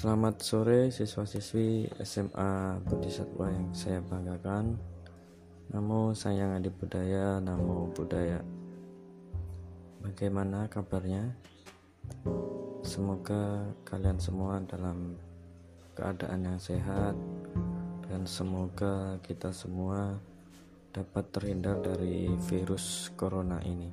Selamat sore siswa-siswi SMA Budi Satwa yang saya banggakan. Namo sayang adik budaya, namo budaya. Bagaimana kabarnya? Semoga kalian semua dalam keadaan yang sehat Dan semoga kita semua dapat terhindar dari virus corona ini.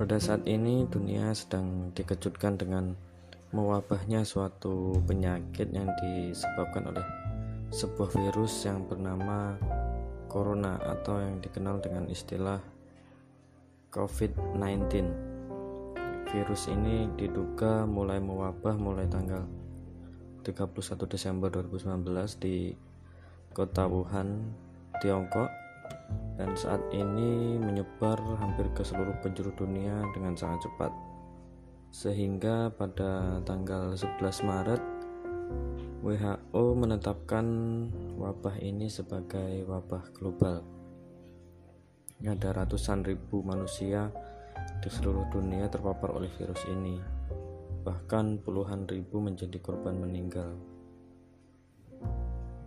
Pada saat ini dunia sedang dikejutkan dengan mewabahnya suatu penyakit yang disebabkan oleh sebuah virus yang bernama corona atau yang dikenal dengan istilah COVID-19. Virus ini diduga mulai mewabah mulai tanggal 31 Desember 2019 di kota Wuhan, Tiongkok dan saat ini menyebar hampir ke seluruh penjuru dunia dengan sangat cepat sehingga pada tanggal 11 Maret WHO menetapkan wabah ini sebagai wabah global. Ada ratusan ribu manusia di seluruh dunia terpapar oleh virus ini. Bahkan puluhan ribu menjadi korban meninggal.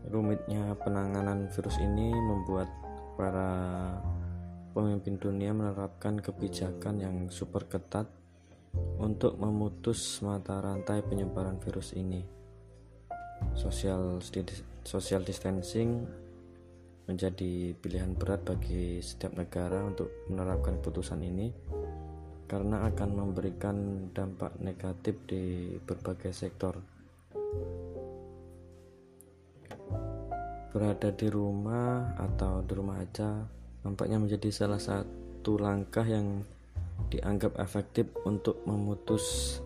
Rumitnya penanganan virus ini membuat para pemimpin dunia menerapkan kebijakan yang super ketat untuk memutus mata rantai penyebaran virus ini. Social, social distancing menjadi pilihan berat bagi setiap negara untuk menerapkan putusan ini karena akan memberikan dampak negatif di berbagai sektor. Berada di rumah atau di rumah aja nampaknya menjadi salah satu langkah yang dianggap efektif untuk memutus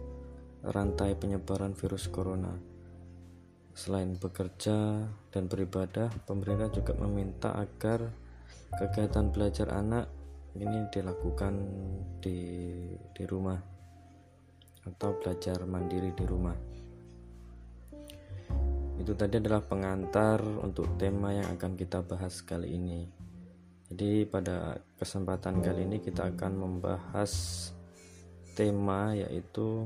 rantai penyebaran virus corona. Selain bekerja dan beribadah, pemerintah juga meminta agar kegiatan belajar anak ini dilakukan di di rumah atau belajar mandiri di rumah. Itu tadi adalah pengantar untuk tema yang akan kita bahas kali ini. Jadi pada kesempatan kali ini kita akan membahas tema yaitu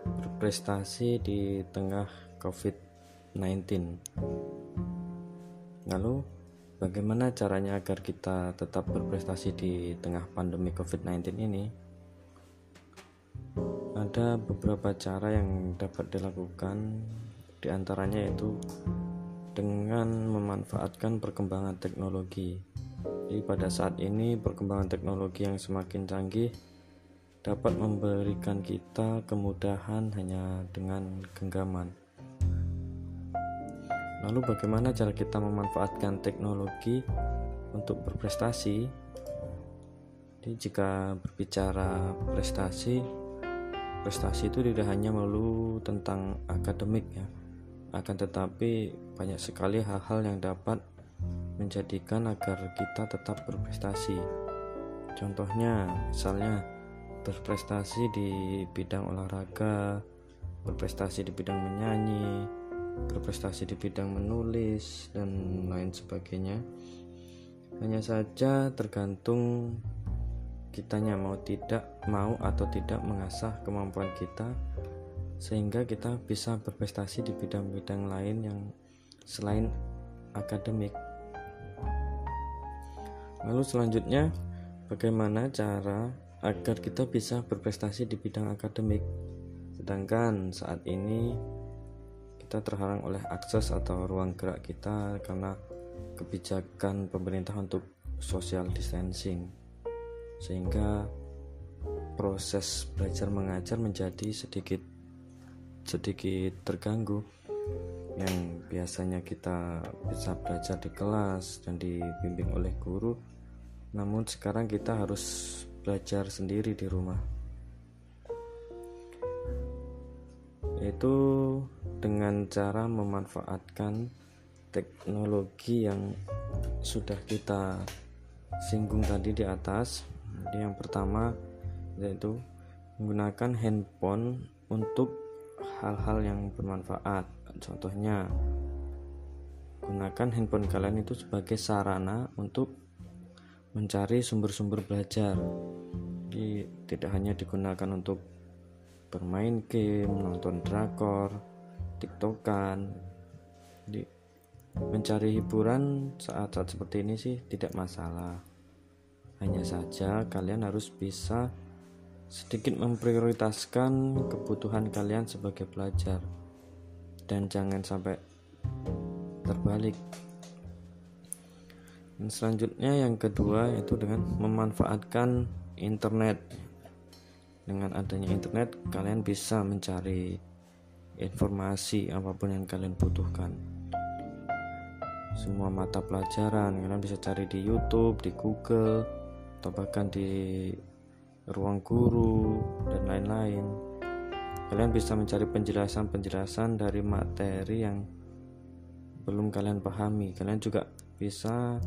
berprestasi di tengah COVID-19. Lalu bagaimana caranya agar kita tetap berprestasi di tengah pandemi COVID-19 ini? Ada beberapa cara yang dapat dilakukan di antaranya yaitu dengan memanfaatkan perkembangan teknologi jadi pada saat ini perkembangan teknologi yang semakin canggih dapat memberikan kita kemudahan hanya dengan genggaman. Lalu bagaimana cara kita memanfaatkan teknologi untuk berprestasi? Jadi jika berbicara prestasi, prestasi itu tidak hanya melulu tentang akademik ya, akan tetapi banyak sekali hal-hal yang dapat menjadikan agar kita tetap berprestasi. Contohnya, misalnya berprestasi di bidang olahraga, berprestasi di bidang menyanyi, berprestasi di bidang menulis, dan lain sebagainya. Hanya saja tergantung kitanya mau tidak mau atau tidak mengasah kemampuan kita sehingga kita bisa berprestasi di bidang-bidang lain yang selain akademik. Lalu selanjutnya, bagaimana cara agar kita bisa berprestasi di bidang akademik? Sedangkan saat ini kita terhalang oleh akses atau ruang gerak kita karena kebijakan pemerintah untuk social distancing. Sehingga proses belajar mengajar menjadi sedikit sedikit terganggu yang biasanya kita bisa belajar di kelas dan dibimbing oleh guru namun sekarang kita harus belajar sendiri di rumah. Yaitu dengan cara memanfaatkan teknologi yang sudah kita singgung tadi di atas. Jadi yang pertama yaitu menggunakan handphone untuk hal-hal yang bermanfaat. Contohnya gunakan handphone kalian itu sebagai sarana untuk mencari sumber-sumber belajar. Jadi tidak hanya digunakan untuk bermain game nonton drakor tiktokan. Jadi mencari hiburan saat-saat seperti ini sih tidak masalah. Hanya saja kalian harus bisa sedikit memprioritaskan kebutuhan kalian sebagai pelajar. Dan jangan sampai terbalik dan selanjutnya yang kedua yaitu dengan memanfaatkan internet. Dengan adanya internet kalian bisa mencari informasi apa pun yang kalian butuhkan. Semua mata pelajaran kalian bisa cari di YouTube di Google atau bahkan di ruang guru dan lain-lain. Kalian bisa mencari penjelasan-penjelasan dari materi yang belum kalian pahami. Kalian juga bisa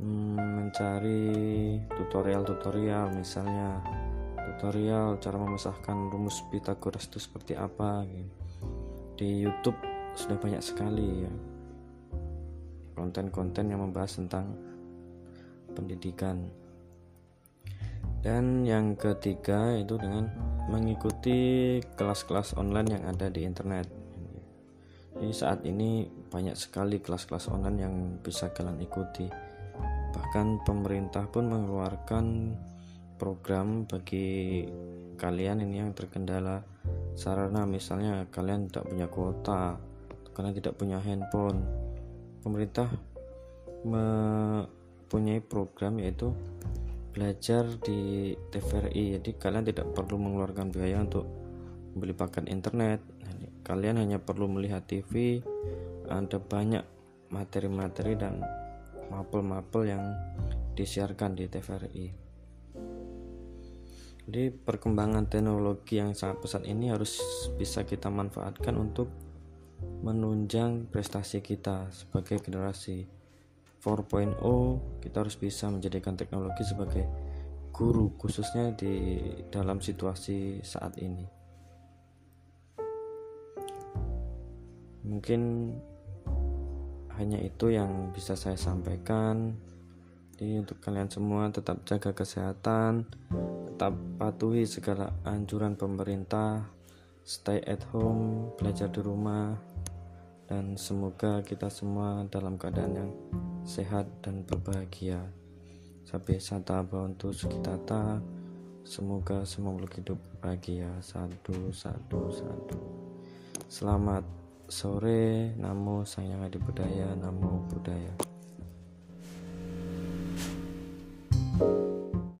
mencari tutorial-tutorial misalnya tutorial cara memisahkan rumus Pitagoras itu seperti apa gitu. di YouTube sudah banyak sekali ya. Konten-konten yang membahas tentang pendidikan. Dan yang ketiga itu dengan mengikuti kelas-kelas online yang ada di internet. Jadi saat ini banyak sekali kelas-kelas online yang bisa kalian ikuti bahkan pemerintah pun mengeluarkan program bagi kalian ini yang terkendala. Sarana misalnya kalian tidak punya kuota kalian tidak punya handphone. Pemerintah mempunyai program yaitu belajar di TVRI jadi kalian tidak perlu mengeluarkan biaya untuk membeli paket internet. Kalian hanya perlu melihat TV ada banyak materi-materi dan mapel-mapel yang disiarkan di TVRI jadi perkembangan teknologi yang sangat pesat ini harus bisa kita manfaatkan untuk menunjang prestasi kita sebagai generasi 4.0 kita harus bisa menjadikan teknologi sebagai guru khususnya di dalam situasi saat ini. Mungkin hanya itu yang bisa saya sampaikan. Jadi untuk kalian semua tetap jaga kesehatan tetap patuhi segala anjuran pemerintah stay at home belajar di rumah dan semoga kita semua dalam keadaan yang sehat dan berbahagia. Sampai sata untuk sekitata semoga semua hidup bahagia. Satu satu satu selamat sore namo sang yang budaya namo budaya